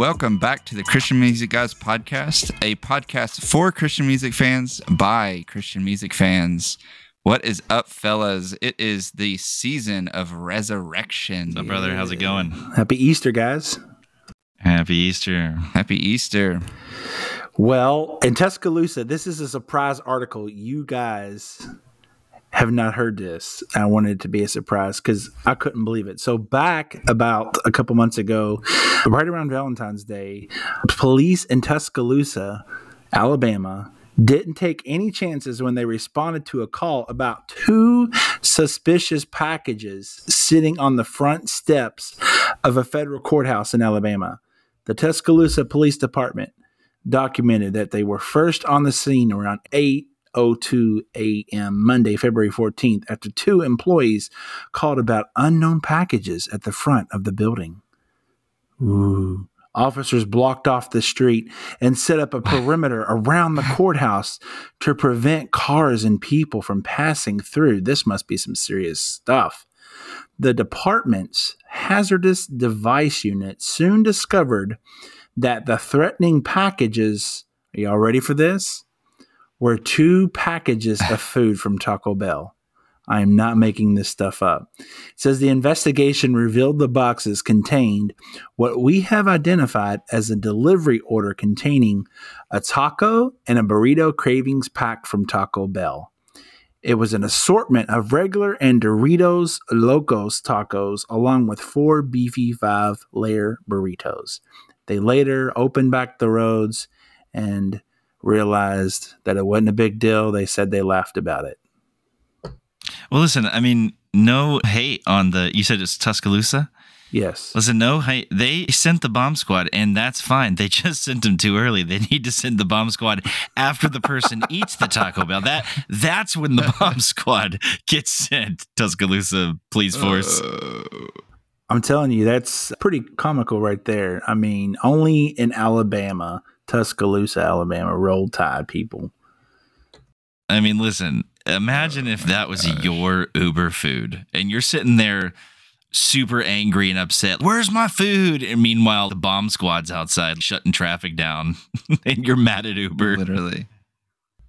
And welcome back to the Christian Music Guys podcast, a podcast for Christian music fans by Christian music fans. What is up, fellas? It is the season of resurrection. What's up, brother? How's it going? Happy Easter, guys. Happy Easter. Happy Easter. Well, in Tuscaloosa, this is a surprise article. You guys have not heard this. I wanted it to be a surprise because I couldn't believe it. So, back about a couple months ago, right around Valentine's Day, police in Tuscaloosa, Alabama, didn't take any chances when they responded to a call about two suspicious packages sitting on the front steps of a federal courthouse in Alabama. The Tuscaloosa Police Department documented that they were first on the scene around 8:02 a.m. Monday, February 14th after two employees called about unknown packages at the front of the building. Ooh. Officers blocked off the street and set up a perimeter around the courthouse to prevent cars and people from passing through. This must be some serious stuff. The department's hazardous device unit soon discovered that the threatening packages, are y'all ready for this? Were two packages of food from Taco Bell. I am not making this stuff up. It says the investigation revealed the boxes contained what we have identified as a delivery order containing a taco and a burrito cravings pack from Taco Bell. It was an assortment of regular and Doritos Locos tacos, along with four beefy five layer burritos. They later opened back the roads and realized that it wasn't a big deal. They said they laughed about it. Well, listen, I mean, no hate on the, you said it's Tuscaloosa? Yes. Listen, no hate. They sent the bomb squad, and that's fine. They just sent them too early. They need to send the bomb squad after the person eats the Taco Bell. That That's when the bomb squad gets sent, Tuscaloosa Police Force. Uh, I'm telling you, that's pretty comical right there. I mean, only in Alabama, Tuscaloosa, Alabama, roll tide people. I mean, listen, imagine if that was oh, your Uber food and you're sitting there super angry and upset. Where's my food? And meanwhile, the bomb squad's outside shutting traffic down and you're mad at Uber. literally.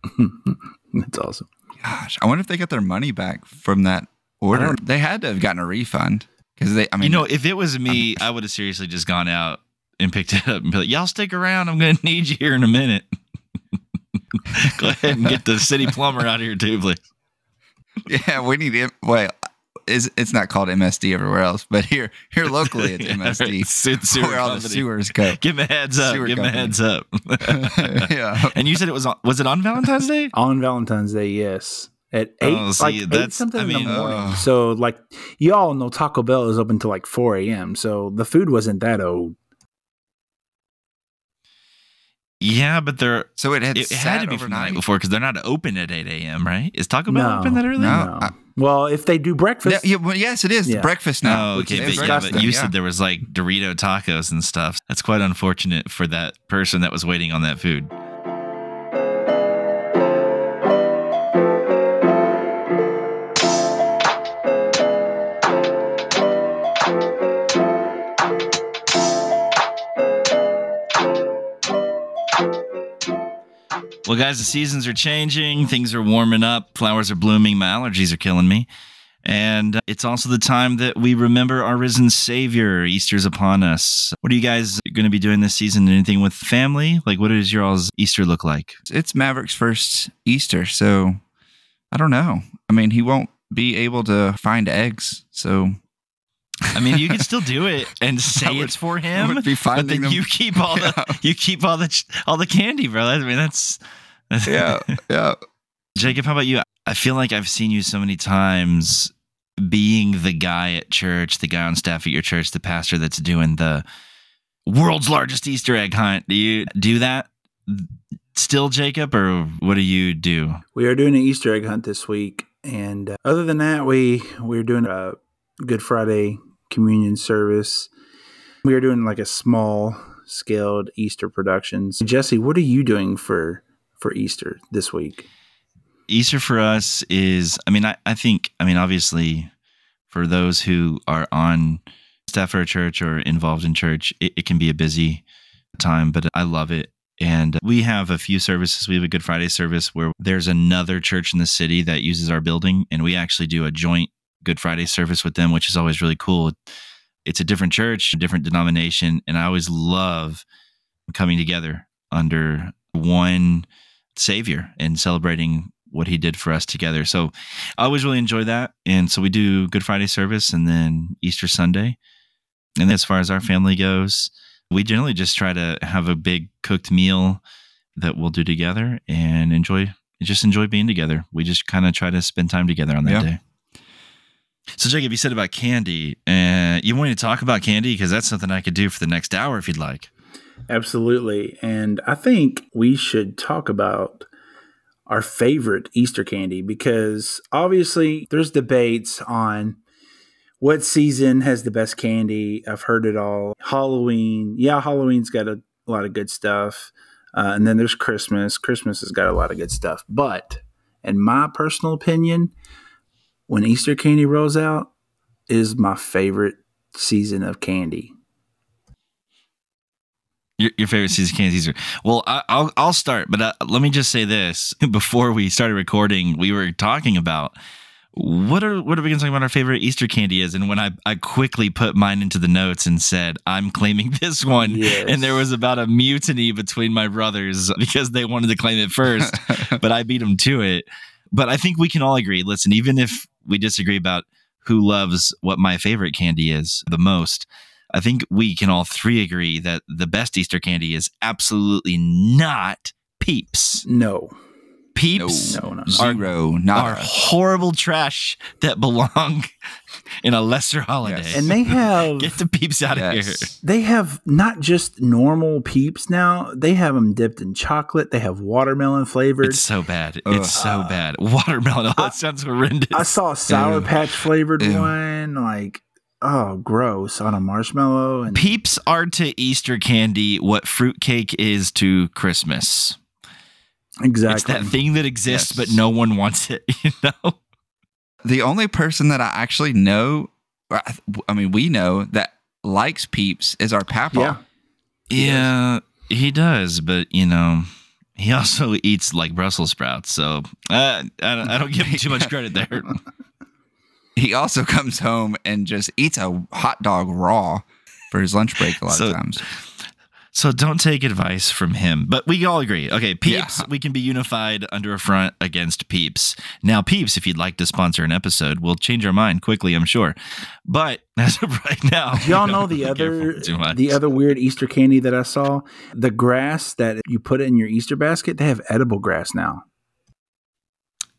That's awesome. Gosh, I wonder if they got their money back from that order. They had to have gotten a refund because they. I mean, you know, if it was me, I would have seriously just gone out and picked it up and be like, y'all stick around. I'm going to need you here in a minute. Go ahead and get the city plumber out here too, please. yeah, we need. it. Well, is it's not called MSD everywhere else, but here, here locally, it's MSD. Sewer- sewer where all the sewers go. Give him a heads up. Sewer Give him a heads up. yeah. and you said it was on, was it on Valentine's Day? On Valentine's Day, yes. At eight, Oh, see, like eight something I in the morning. uh, so, like, you all know Taco Bell is open till like 4 a.m. So the food wasn't that old. Yeah, but they're So it had it, it sat had to be from the night overnight. before because they're not open at 8 a.m. Right? Is Taco Bell No. open that early? No. No. I- well, if they do breakfast, Yeah, yeah, well, yes, it is the Yeah. breakfast now. Oh, okay, but yeah, but you yeah. said there was like Dorito tacos and stuff. That's quite unfortunate for that person that was waiting on that food. Well, guys, the seasons are changing. Things are warming up. Flowers are blooming. My allergies are killing me. And uh, it's also the time that we remember our risen Savior. Easter's upon us. What are you guys going to be doing this season? Anything with family? Like, what does your all's Easter look like? it's Maverick's first Easter, so I don't know. I mean, he won't be able to find eggs, so I mean, you can still do it and say would- it's for him, would be but then them. you keep all Yeah. the you keep all the all the candy, bro. I mean, that's yeah, yeah. Jacob, how about you? I feel like I've seen you so many times being the guy at church, the guy on staff at your church, the pastor that's doing the world's largest Easter egg hunt. Do you do that still, Jacob, or what do you do? we are doing an Easter egg hunt this week. And uh, other than that, we we're doing a Good Friday communion service. We are doing like a small scaled Easter productions. Jesse, what are you doing for for Easter this week? Easter for us is, I mean, I, I think, I mean, obviously, for those who are on staff at a church or involved in church, it, it can be a busy time, but I love it. And we have a few services. We have a Good Friday service where there's another church in the city that uses our building, and we actually do a joint Good Friday service with them, which is always really cool. It's a different church, a different denomination, and I always love coming together under one Savior and celebrating what He did for us together. So I always really enjoy that. And so we do Good Friday service and then Easter Sunday. And as far as our family goes, we generally just try to have a big cooked meal that we'll do together and enjoy just enjoy being together. We just kind of try to spend time together on that Yeah. day. So, Jacob, you said about candy. Uh, you want me to talk about candy because that's something I could do for the next hour if you'd like. Absolutely. And I think we should talk about our favorite Easter candy because obviously there's debates on what season has the best candy. I've heard it all. Halloween. Yeah, Halloween's got a, lot of good stuff. Uh, and then there's Christmas. Christmas has got a lot of good stuff. But in my personal opinion, when Easter candy rolls out, is my favorite season of candy. Your, your favorite season of candy Caesar. Well, I, I'll I'll start, but uh, let me just say this: before we started recording, we were talking about what are what are we going to talk about our favorite Easter candy is, and when I I quickly put mine into the notes and said I'm claiming this one, Yes. and there was about a mutiny between my brothers because they wanted to claim it first, but I beat them to it. But I think we can all agree. Listen, even if we disagree about who loves what my favorite candy is the most, I think we can all three agree that the best Easter candy is absolutely not Peeps. No. Peeps No, no, no. Zero, are not horrible trash that belong in a lesser holiday. Yes. And they have Get the Peeps out of here. They have not just normal peeps now. They have them dipped in chocolate. They have watermelon flavored. It's so bad. Ugh. It's so uh, bad. Watermelon. Oh, that sounds horrendous. I saw a Sour Ew. Patch flavored Ew. one. Like, oh, gross on a marshmallow. And Peeps are to Easter candy what fruitcake is to Christmas. Exactly. It's that thing that exists, Yes. but no one wants it. You know. The only person that I actually know, I, I mean, we know that likes Peeps is our papa. Yeah. He yeah, he does, but you know, he also eats like Brussels sprouts. So uh, I, don't, I don't give him too much credit there. He also comes home and just eats a hot dog raw for his lunch break a lot So- of times. So don't take advice from him. But we all agree. Okay, Peeps, Yeah. we can be unified under a front against Peeps. Now, Peeps, if you'd like to sponsor an episode, we'll change our mind quickly, I'm sure. But as of right now, y'all know the other careful too much. the other weird Easter candy that I saw? The grass that you put in your Easter basket. They have edible grass now.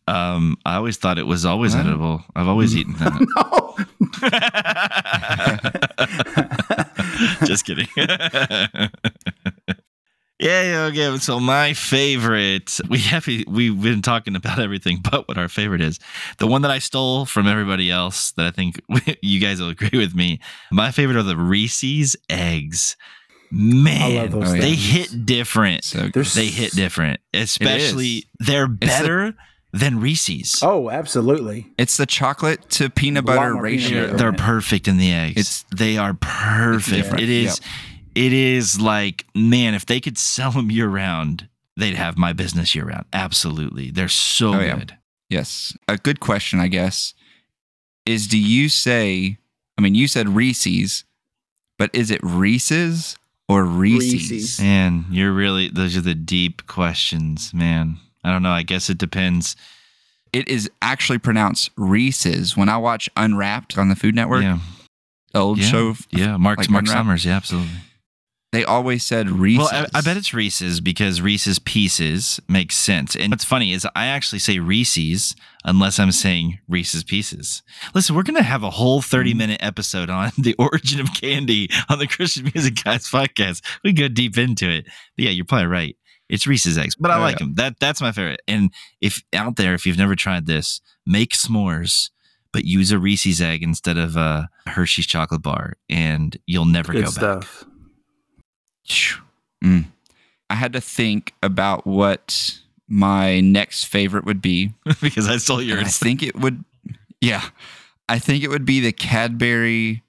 Um, I always thought it was always What? edible. I've always eaten that. no. Just kidding. Yeah, yeah, okay. So my favorite, we have we've been talking about everything, but what our favorite is, the one that I stole from everybody else that I think you guys will agree with me. My favorite are the Reese's eggs. Man, I love those they things. hit different. So They're hit different, especially they're the- better than Reese's. Oh, absolutely. it's the chocolate to peanut butter more peanut ratio. butter. They're perfect in the eggs. It's- they are perfect. different. It is. It is like man, if they could sell them year round, they'd have my business year round. Absolutely, they're so Oh, yeah. good. Yes. A good question, I guess, is do you say, I mean, you said Reese's, but is it Reese's or Reese's? Reese's. Man, you're really those are the deep questions, man. I don't know. I guess it depends. It is actually pronounced Reese's. When I watch Unwrapped on the Food Network, yeah, old yeah, show, yeah. Marc like Marc Unwrapped? Summers. Yeah, absolutely. They always said Reese's. Well, I, I bet it's Reese's because Reese's Pieces makes sense. And what's funny is I actually say Reese's unless I'm saying Reese's Pieces. Listen, we're going to have a whole Mm-hmm. 30 minute episode on the origin of candy on the Christian Music Guys podcast. We go deep into it. But yeah, you're probably right. It's Reese's eggs, but I Oh, like them. That that's my favorite. And if out there, if you've never tried this, make s'mores, but use a Reese's egg instead of a Hershey's chocolate bar, and you'll never Good go stuff. Phew. Mm. I had to think about what my next favorite would be. because I stole And I think it would, yeah, I think it would be the Cadbury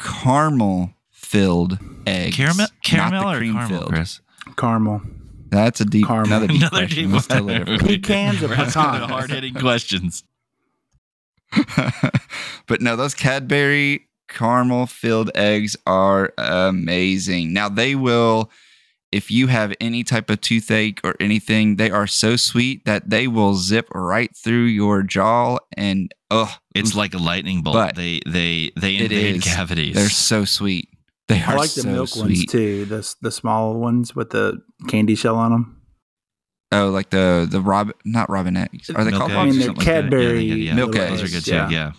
caramel filled eggs. Caramel, caramel not the or caramel, filled. Chris? Caramel. That's a deep, Caramel. another deep Another question. deep That's one. Pecans or We're asking the pecans? hard-hitting questions. but no, those Cadbury caramel filled eggs are amazing. Now they will, if you have any type of toothache or anything, they are so sweet that they will zip right through your jaw and oh, It's like a lightning bolt. But they they they invade cavities. they're so sweet. They I are like the so milk ones too. The the small ones with the candy shell on them. Oh, like the the rob not robin eggs. Are they Milk called eggs I mean, robin? they're like. Yeah, Cadbury yeah, yeah. Milk eggs Those are good too. Yeah.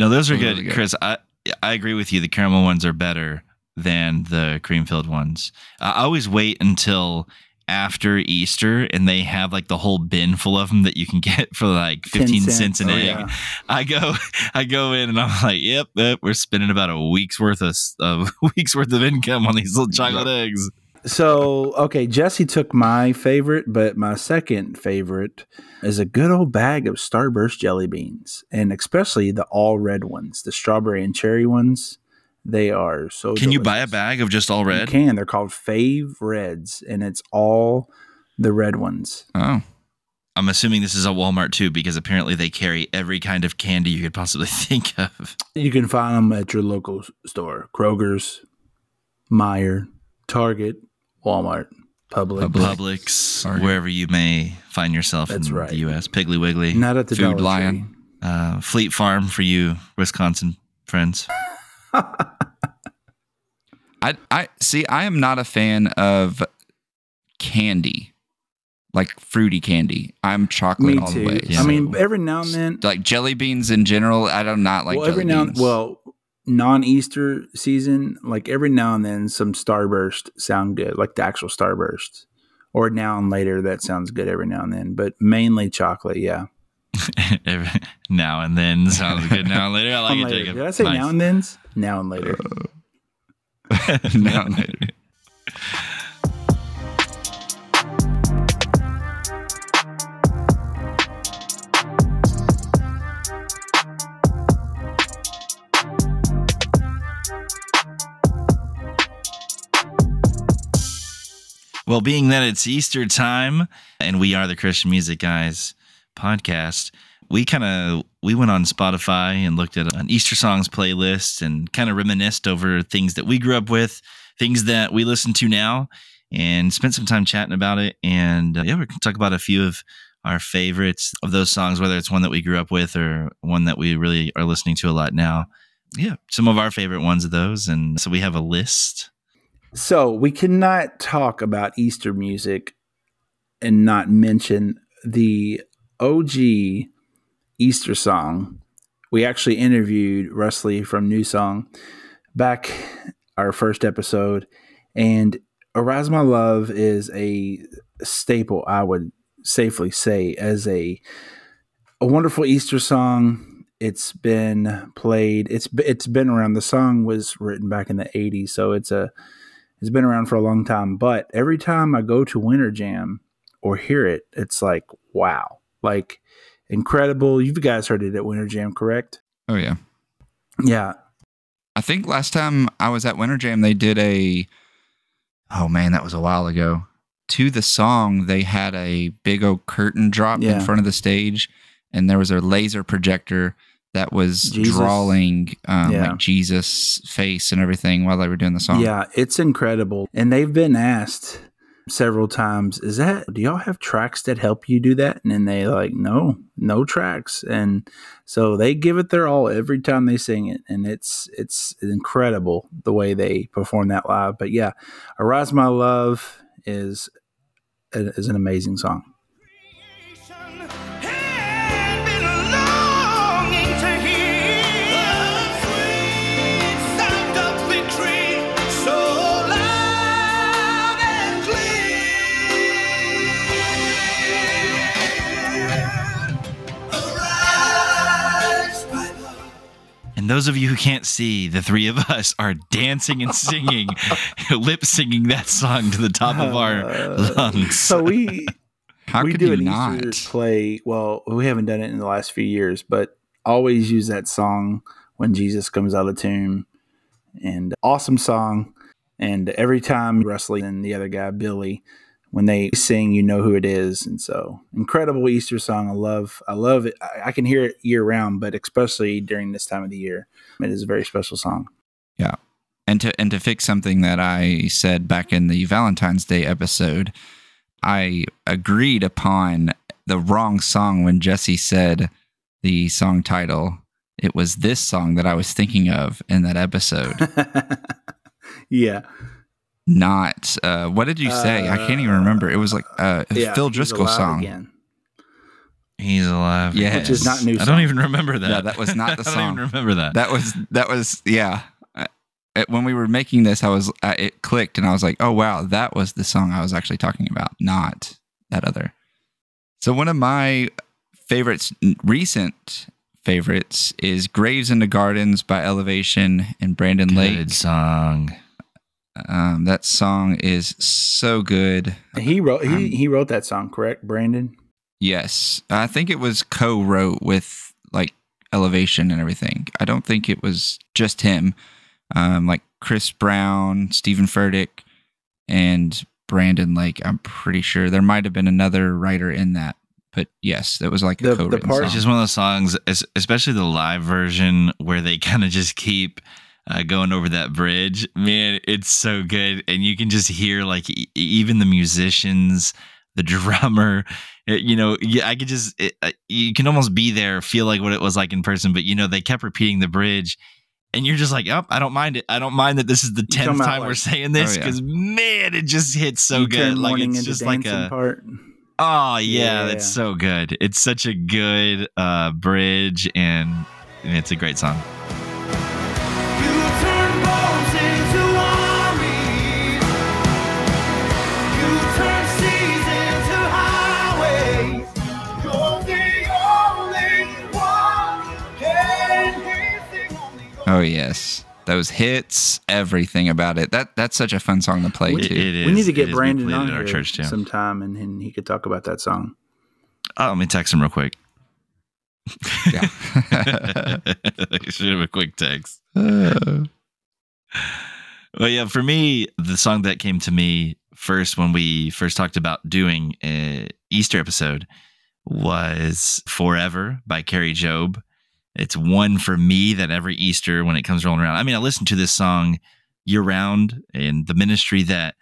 No, those are good, really good. Chris. I I agree with you. The caramel ones are better than the cream filled ones. I always wait until after Easter and they have like the whole bin full of them that you can get for like 15 cents, an Oh, egg. yeah. I go I go in and I'm like, yep, yep, we're spending about a week's worth of a week's worth of income on these little chocolate eggs. So okay, Jesse took my favorite, but my second favorite is a good old bag of Starburst jelly beans, and especially the all red ones, the strawberry and cherry ones. They are so. Can you buy a bag of just all You red? can. They're called Fave Reds, and it's all the red ones. Oh, I'm assuming this is a Walmart too, because apparently they carry every kind of candy you could possibly think of. You can find them at your local store: Kroger's, Meijer, Target, Walmart, Publix. Publix. Publix, Target. wherever you may find yourself That's in right. the U.S. Piggly Wiggly, Not at the Food Dollar Lion. Uh, Fleet Farm for you Wisconsin friends. I I see. I am not a fan of candy, like fruity candy. I'm chocolate Me all too. the way. Yeah. I mean, every now and then, like jelly beans in general. I do not like well, jelly every now beans. well, non-Easter season, like every now and then, some Starburst sound good, like the actual Starburst, or now and later that sounds good every now and then, but mainly chocolate. Yeah, Every, now and then sounds good. Now and later, I like it. Did I say Nice. now and then's? Now and later. now and later. Well, being that it's Easter time and we are the Christian Music Guys podcast, we kind of we went on Spotify and looked at an Easter songs playlist and kind of reminisced over things that we grew up with, things that we listen to now, and spent some time chatting about it. And uh, yeah, we're talk about a few of our favorites of those songs, whether it's one that we grew up with or one that we really are listening to a lot now. Yeah, some of our favorite ones of those. And so we have a list. So we cannot talk about Easter music and not mention the OG Easter song. We actually interviewed Russ Lee from New Song back our first episode, and Arise My Love is a staple, I would safely say, as a a wonderful Easter song. It's been played. It's it's been around. The song was written back in the '80s, so it's a it's been around for a long time. But every time I go to Winter Jam or hear it, it's like wow, like incredible. You guys heard it at Winter Jam, correct? Oh yeah. Yeah, I think last time I was at Winter Jam, they did a. Oh man, that was a while ago. To the song, they had a big old curtain drop Yeah. in front of the stage, and there was a laser projector that was Jesus. drawing um, Yeah. like Jesus' face and everything while they were doing the song. yeah, it's incredible. And they've been asked several times, "Is that? Do y'all have tracks that help you do that?" And then they like, "No, no tracks." And so they give it their all every time they sing it, and it's it's incredible the way they perform that live. But yeah, "Arise My Love" is is an amazing song. Those of you who can't see, the three of us are dancing and singing, lip singing that song to the top of our Uh, lungs. So we How we do you an not? Easter play. Well, we haven't done it in the last few years, but always use that song when Jesus comes out of the tomb. and awesome song. And every time Wesley and the other guy Billy, when they sing, you know who it is. And so incredible Easter song. I love, I love it. I, I can hear it year round, but especially during this time of the year, it is a very special song. Yeah. And to and to fix something that I said back in the Valentine's Day episode, I agreed upon the wrong song when Jesse said the song title. It was this song that I was thinking of in that episode, yeah. Not uh, what did you say? I can't even remember. It was like uh, a yeah. Phil Driscoll alive song. Again. He's alive. Yeah. Which is not new. I don't even remember that. Yeah, that was not the song. I don't even remember that. That was that was yeah. Uh, it- when we were making this, I was uh, it clicked, and I was like, "Oh wow, that was the song I was actually talking about, not that other." So one of my favorites, recent favorites, is "Graves Into Gardens" by Elevation and Brandon Lake. Good song. Um, that song is so good. He wrote he, Um, he wrote that song, correct, Brandon? Yes, I think it was co-wrote with like Elevation and everything. I don't think it was just him. Um, like Chris Brown, Steven Furtick, and Brandon Lake. I'm pretty sure there might have been another writer in that, but yes, it was like The- a the co-written part- song. It's just one of those songs, especially the live version where they kind of just keep uh, going over that bridge. Man, it's so good, and you can just hear like e- even the musicians, the drummer. it- you know, yeah, I could just it, uh, you can almost be there, feel like what it was like in person. But you know, they kept repeating the bridge. And you're just like, oh, I don't mind it. I don't mind that this is the tenth time we're saying this Oh, yeah. because man, it just hits so You good. Like it's just like a part. Oh yeah, Yeah. that's so good. It's such a good uh, bridge, and, and it's a great song. Oh yes, those hits, everything about it. That that's such a fun song to play We- too. It- it we need to get Brandon played on at our here church too. sometime, and, and he could talk about that song. Oh, let me text him real quick. Yeah. Should have a quick text. Uh. Well, yeah, for me, the song that came to me first when we first talked about doing an Easter episode was Forever by Kari Jobe. It's one for me that every Easter when it comes rolling around. I mean, I listen to this song year round in the ministry that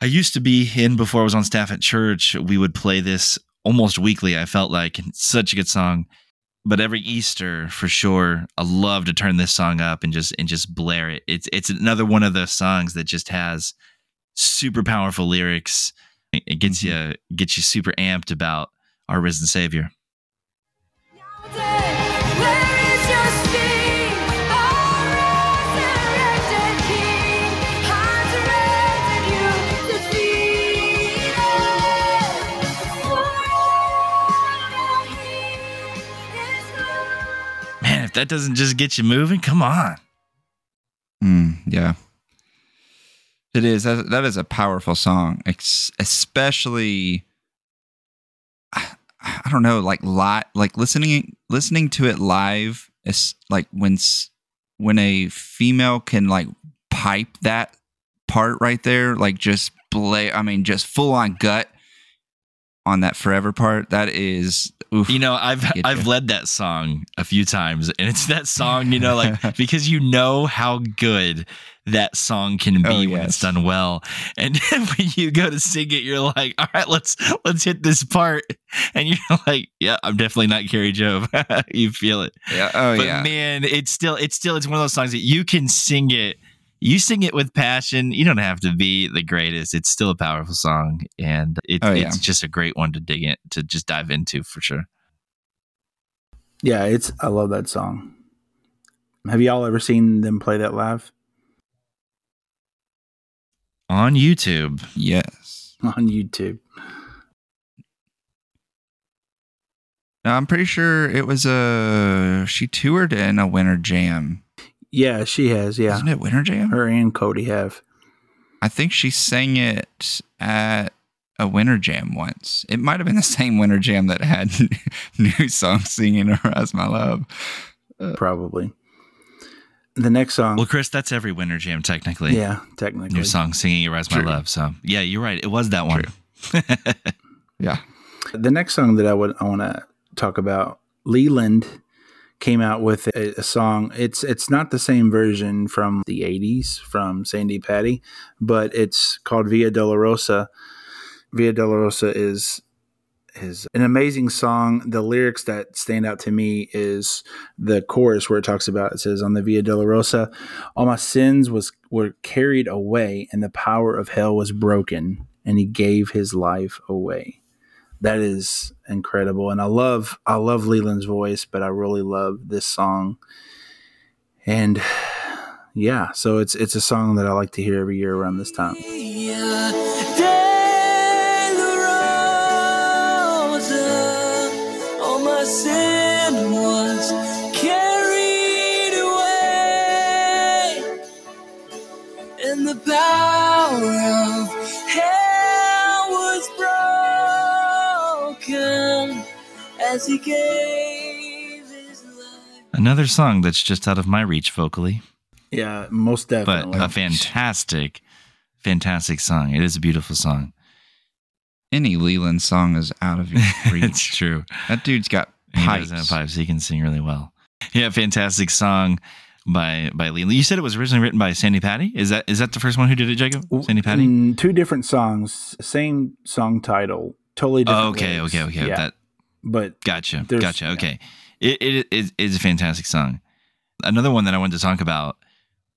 I used to be in before I was on staff at church. We would play this almost weekly, I felt like. It's such a good song but every Easter for sure, I love to turn this song up and just and just blare it. It's it's another one of those songs that just has super powerful lyrics. It it gets mm-hmm. you gets you super amped about our risen Savior. If that doesn't just get you moving, come on. Mm, yeah. It is. That, is a powerful song, especially. I, don't know, like li- like listening listening to it live. It's like when when a female can like pipe that part right there, like just play. I mean, just full on gut on that forever part. That is, oof. You know, I've I've led that song a few times, and it's that song, you know, like because you know how good that song can be Oh, when it's done well, and when you go to sing it, you're like, all right, let's let's hit this part, and you're like, yeah, I'm definitely not Kari Jobe. you feel it, yeah, oh but yeah, man, it's still it's still it's one of those songs that you can sing it. You sing it with passion. You don't have to be the greatest. It's still a powerful song, and it, Oh, yeah. it's just a great one to dig in to just dive into for sure. Yeah, it's I love that song. Have y'all ever seen them play that live on YouTube. yes. on YouTube? No, I'm pretty sure it was a she toured in a Winter Jam. Yeah, she has. Yeah, Isn't it Winter Jam? her and Cody have. I think she sang it at a Winter Jam once. It might have been the same Winter Jam that had new song singing Arise My Love. Uh, probably. the next song. Well, Chris, that's every winter jam technically. yeah, technically. New song singing "You Rise My True. Love." So yeah, you're right. It was that one. Yeah. The next song that I would I want to talk about, Leland came out with a, a song. It's it's not the same version from the '80s from Sandi Patty, but it's called Via Dolorosa. Via Dolorosa is is an amazing song. The lyrics that stand out to me is the chorus where it talks about it says on the Via Dolorosa, all my sins was were carried away, and the power of hell was broken, and he gave his life away that is incredible. And i love i love leland's voice but i really love this song. And yeah so it's it's a song that i like to hear every year around this time. Power of as he gave his life. Another song that's just out of my reach vocally, yeah most definitely. but a fantastic, fantastic song. It is a beautiful song. Any Leland song is out of your reach. it's reach. true. that dude's got He pipes. does have pipes. He can sing really well. Yeah, fantastic song by by Leland. You said it was originally written by Sandi Patty. Is that is that the first one who did it, Jacob? Sandi Patty. Mm, two different songs same song title totally different Oh, okay, lyrics. okay, okay. yeah, That but Gotcha. Gotcha. yeah. Okay. It, it, it is a fantastic song. Another one that I wanted to talk about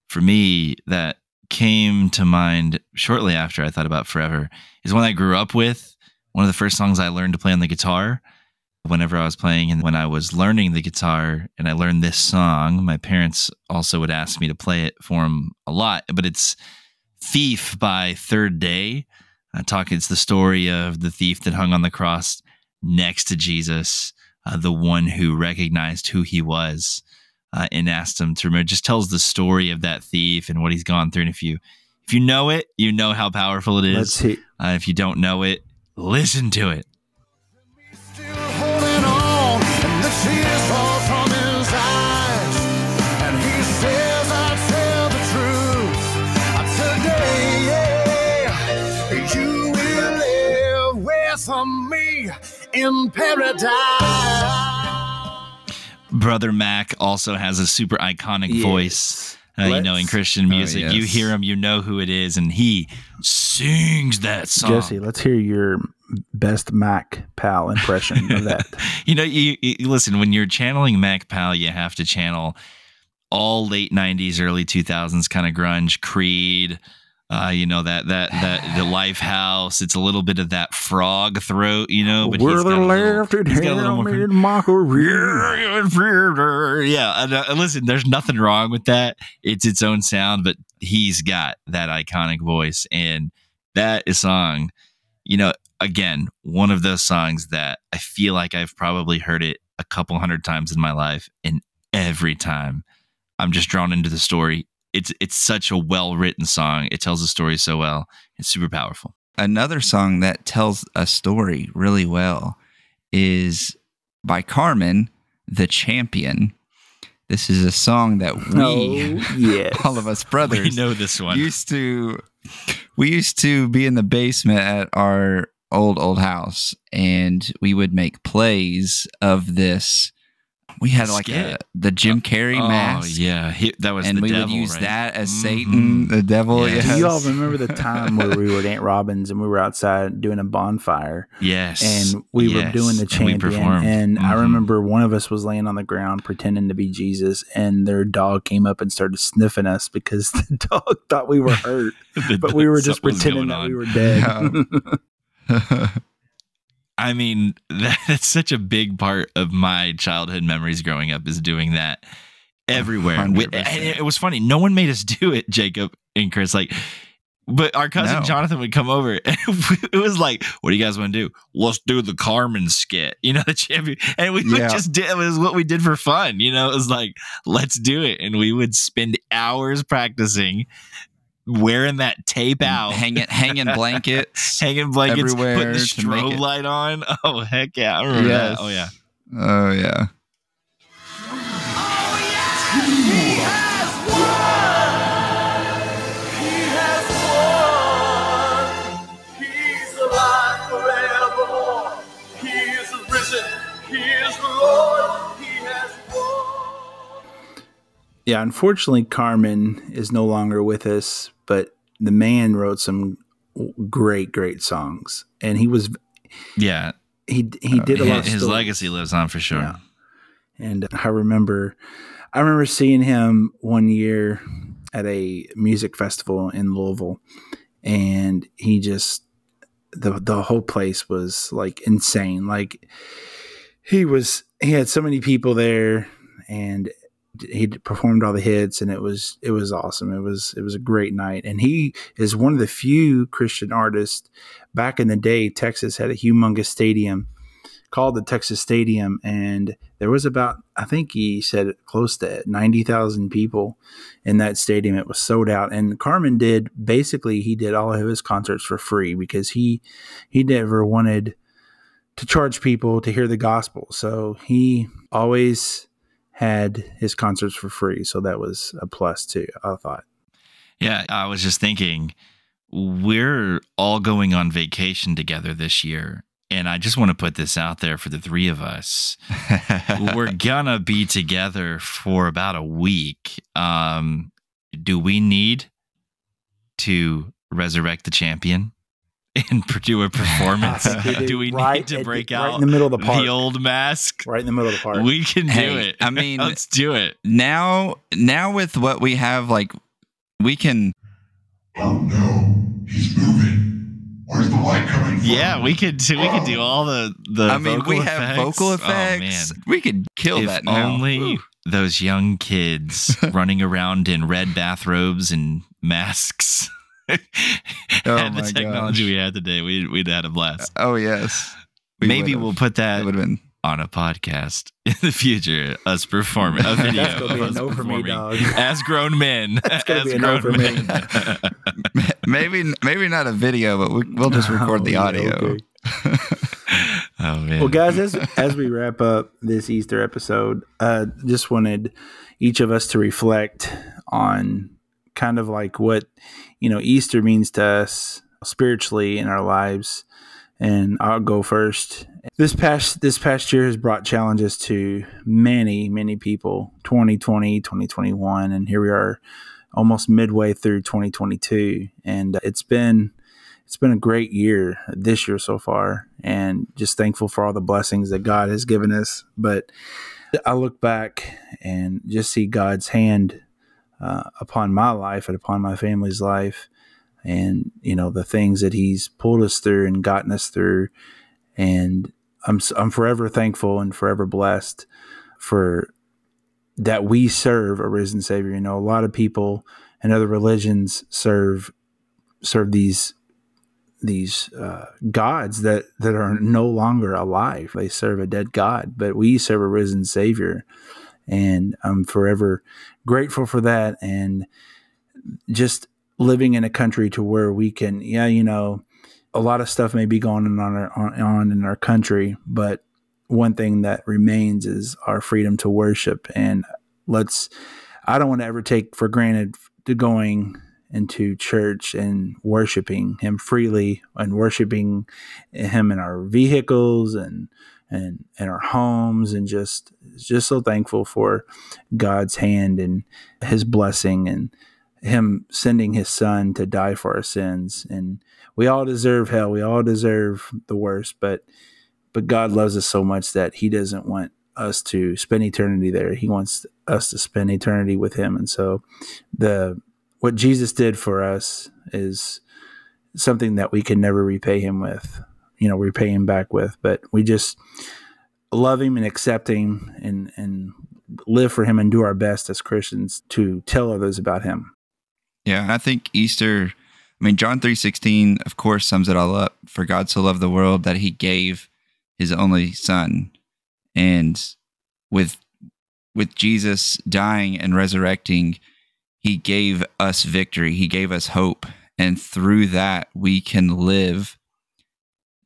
for me that came to mind shortly after I thought about Forever is one I grew up with. One of the first songs I learned to play on the guitar whenever I was playing. And when I was learning the guitar and I learned this song, my parents also would ask me to play it for them a lot. But it's Thief by Third Day. I talk, it's the story of the thief that hung on the cross next to Jesus, uh, the one who recognized who he was uh, and asked him to remember. Just tells the story of that thief and what he's gone through. And if you if you know it, you know how powerful it is. let's see Uh, if you don't know it, listen to it. In paradise. Brother Mac also has a super iconic voice. Uh, you know, in Christian music, you yes. hear him, you know who it is, and he sings that song. jesse let's hear your best Mac Powell impression of that you know, you, you listen when you're channeling Mac Powell, you have to channel all late '90s, early 2000s kind of grunge, Creed. Uh, you know that that that the Lifehouse. It's a little bit of that frog throat, you know. But we're he's got a little- left at he's got a little more yeah, and, uh, listen, there's nothing wrong with that. It's its own sound, but he's got that iconic voice, and that is song. You know, again, one of those songs that I feel like I've probably heard it a couple hundred times in my life, and every time I'm just drawn into the story. It's it's such a well written song. It tells the story so well. It's super powerful. Another song that tells a story really well is by Carmen, The Champion. This is a song that we, Oh, yes. all of us brothers, We know this one. used to we used to be in the basement at our old old house and we would make plays of this we had like a, the jim carrey mask. oh mask yeah, he, that was and the we devil, would use right? that as satan the devil Yeah. yes. Do you all remember the time where we were at Aunt Robin's and we were outside doing a bonfire Yes, and we were doing the and we champion performed. and I Mhm. remember one of us was laying on the ground pretending to be Jesus and their dog came up and started sniffing us because the dog thought we were hurt but we were just pretending going that we were dead. I mean, that's such a big part of my childhood memories growing up is doing that everywhere. We- and it was funny. No one made us do it, Jacob and Chris. Like, but our cousin No. Jonathan would come over and it was like, what do you guys want to do? Let's do the Carmen skit, you know, the champion. And we would Yeah. just do it was what we did for fun, you know, it was like, let's do it. And we would spend hours practicing, wearing that tape mm, out, hanging hanging blankets, hanging blankets, everywhere putting the strobe light on. Oh heck yeah! I remember yes. that. Oh yeah. Oh yeah. Yeah, unfortunately, Carmen is no longer with us but the man wrote some great, great songs, and he was Yeah, he he oh, did a lot. Of his legacy lives on for sure. Yeah. And I remember, I remember seeing him one year at a music festival in Louisville, and he just the the whole place was like insane. Like he was, he had so many people there, and he performed all the hits, and it was it was awesome. It was it was a great night, and he is one of the few Christian artists. Back in the day, Texas had a humongous stadium called the Texas Stadium, and there was about I think he said close to ninety thousand people in that stadium. It was sold out, and Carmen did basically he did all of his concerts for free because he he never wanted to charge people to hear the gospel, so he always had his concerts for free. So that was a plus too. I thought. Yeah, I was just thinking, we're all going on vacation together this year. And I just want to put this out there for the three of us. we're gonna be together for about a week. Um, do we need to resurrect the champion and do a performance? We do. do we Right need to at- break right out in the middle of the park. old mask? Right in the middle of the park. We can do Hey, it. I mean- let's do it. now now with what we have like we can Oh no, he's moving. Where's the light coming from? Yeah, we could do, we could do oh. all the the. i mean we vocal have effects. vocal Oh, effects man. we could kill if that now only Woo. those young kids running around in red bathrobes and masks Oh had the my technology gosh. we had today, we'd, we'd had a blast. oh yes We Maybe would've. we'll put that been on a podcast in the future. Us performing a video That's gonna be of a us no for me, performing dog. as grown men. As no grown me. men. maybe maybe not a video but we, we'll just record the Oh, yeah, audio okay. oh man. Well, guys, as as we wrap up this Easter episode, uh, just wanted each of us to reflect on kind of like what you know Easter means to us spiritually in our lives. And I'll go first. This past this past year has brought challenges to many many people. 2020, 2021, and here we are, almost midway through 2022, and it's been it's been a great year this year so far and just thankful for all the blessings that God has given us. But I look back and just see God's hand uh, upon my life and upon my family's life. And you know the things that he's pulled us through and gotten us through. And I'm I'm forever thankful and forever blessed for that we serve a risen savior. You know a lot of people and other religions serve serve these these uh, gods that that are no longer alive. They serve a dead god, but we serve a risen Savior, and I'm forever grateful for that. And just living in a country to where we can, yeah, you know, a lot of stuff may be going on on, on, in our country, but one thing that remains is our freedom to worship. And let's, I don't want to ever take for granted to going into church and worshiping him freely and worshiping him in our vehicles and and in our homes and just just so thankful for God's hand and his blessing and him sending his son to die for our sins. And we all deserve hell. We all deserve the worst but but God loves us so much that he doesn't want us to spend eternity there. He wants us to spend eternity with him. And so the what Jesus did for us is something that we can never repay him with, you know, repay him back with. But we just love him and accept him and and live for him and do our best as Christians to tell others about him. Yeah, I think Easter. I mean, John three sixteen, of course, sums it all up. For God so loved the world that He gave His only Son, and with with Jesus dying and resurrecting, He gave us victory. He gave us hope, and through that, we can live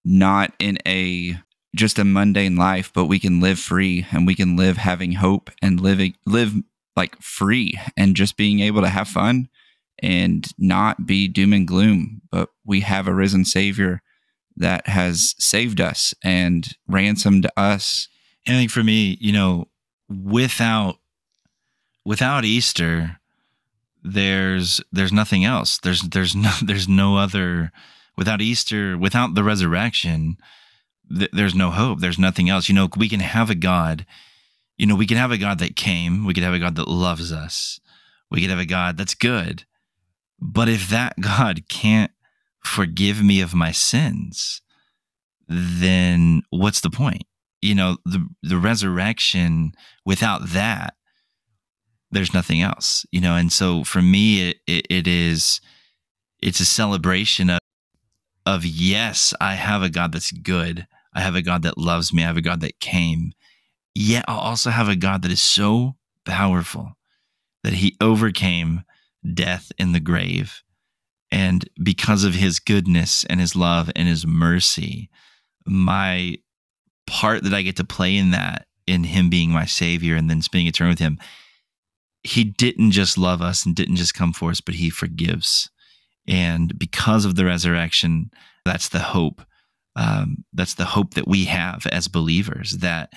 not in a just a mundane life, but we can live free and we can live having hope and living live like free and just being able to have fun and not be doom and gloom, but we have a risen Savior that has saved us and ransomed us. And I think for me, you know, without without Easter, there's there's nothing else. There's there's no there's no other without Easter, without the resurrection, th- there's no hope. There's nothing else. You know, we can have a God. You know, we can have a God that came. We could have a God that loves us. We could have a God that's good. But if that God can't forgive me of my sins, then what's the point? You know, the the resurrection without that, there's nothing else. You know, and so for me, it, it, it is it's a celebration of of yes, I have a God that's good. I have a God that loves me. I have a God that came. Yet I also have a God that is so powerful that he overcame death in the grave. And because of his goodness and his love and his mercy, my part that I get to play in that, in him being my savior and then spending eternity with him, he didn't just love us and didn't just come for us, but he forgives. And because of the resurrection, that's the hope. Um, that's the hope that we have as believers that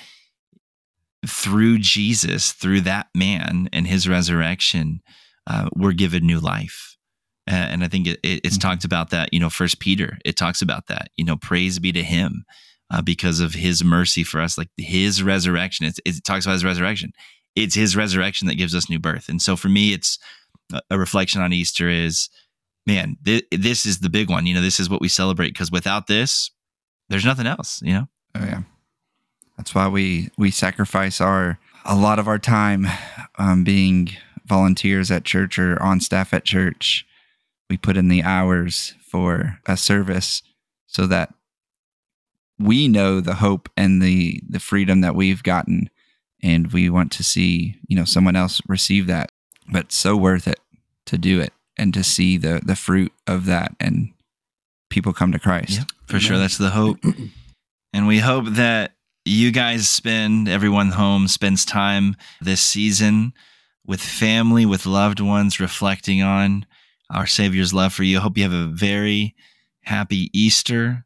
through Jesus, through that man and his resurrection, uh, we're given new life. Uh, and I think it, it, it's Mhm. talked about that, you know, First Peter, it talks about that, you know, praise be to him uh, because of his mercy for us, like his resurrection. It's, it talks about his resurrection. It's his resurrection that gives us new birth. And so for me, it's a- a reflection on Easter is, man, th- this is the big one. You know, this is what we celebrate because without this, there's nothing else, you know? Oh yeah, that's why we we sacrifice our a lot of our time um, being volunteers at church or on staff at church. We put in the hours for a service so that we know the hope and the the freedom that we've gotten, and we want to see you know someone else receive that. But so worth it to do it and to see the the fruit of that and people come to Christ. Yeah, for sure. That's the hope. and we hope that you guys spend, everyone home spends time this season with family, with loved ones, reflecting on our Savior's love for you. I hope you have a very happy Easter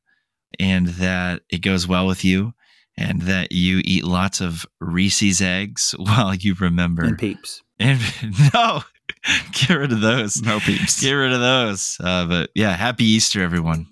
and that it goes well with you and that you eat lots of Reese's eggs while you remember. and peeps. And- no, get rid of those. No peeps. Get rid of those. Uh, but yeah, happy Easter, everyone.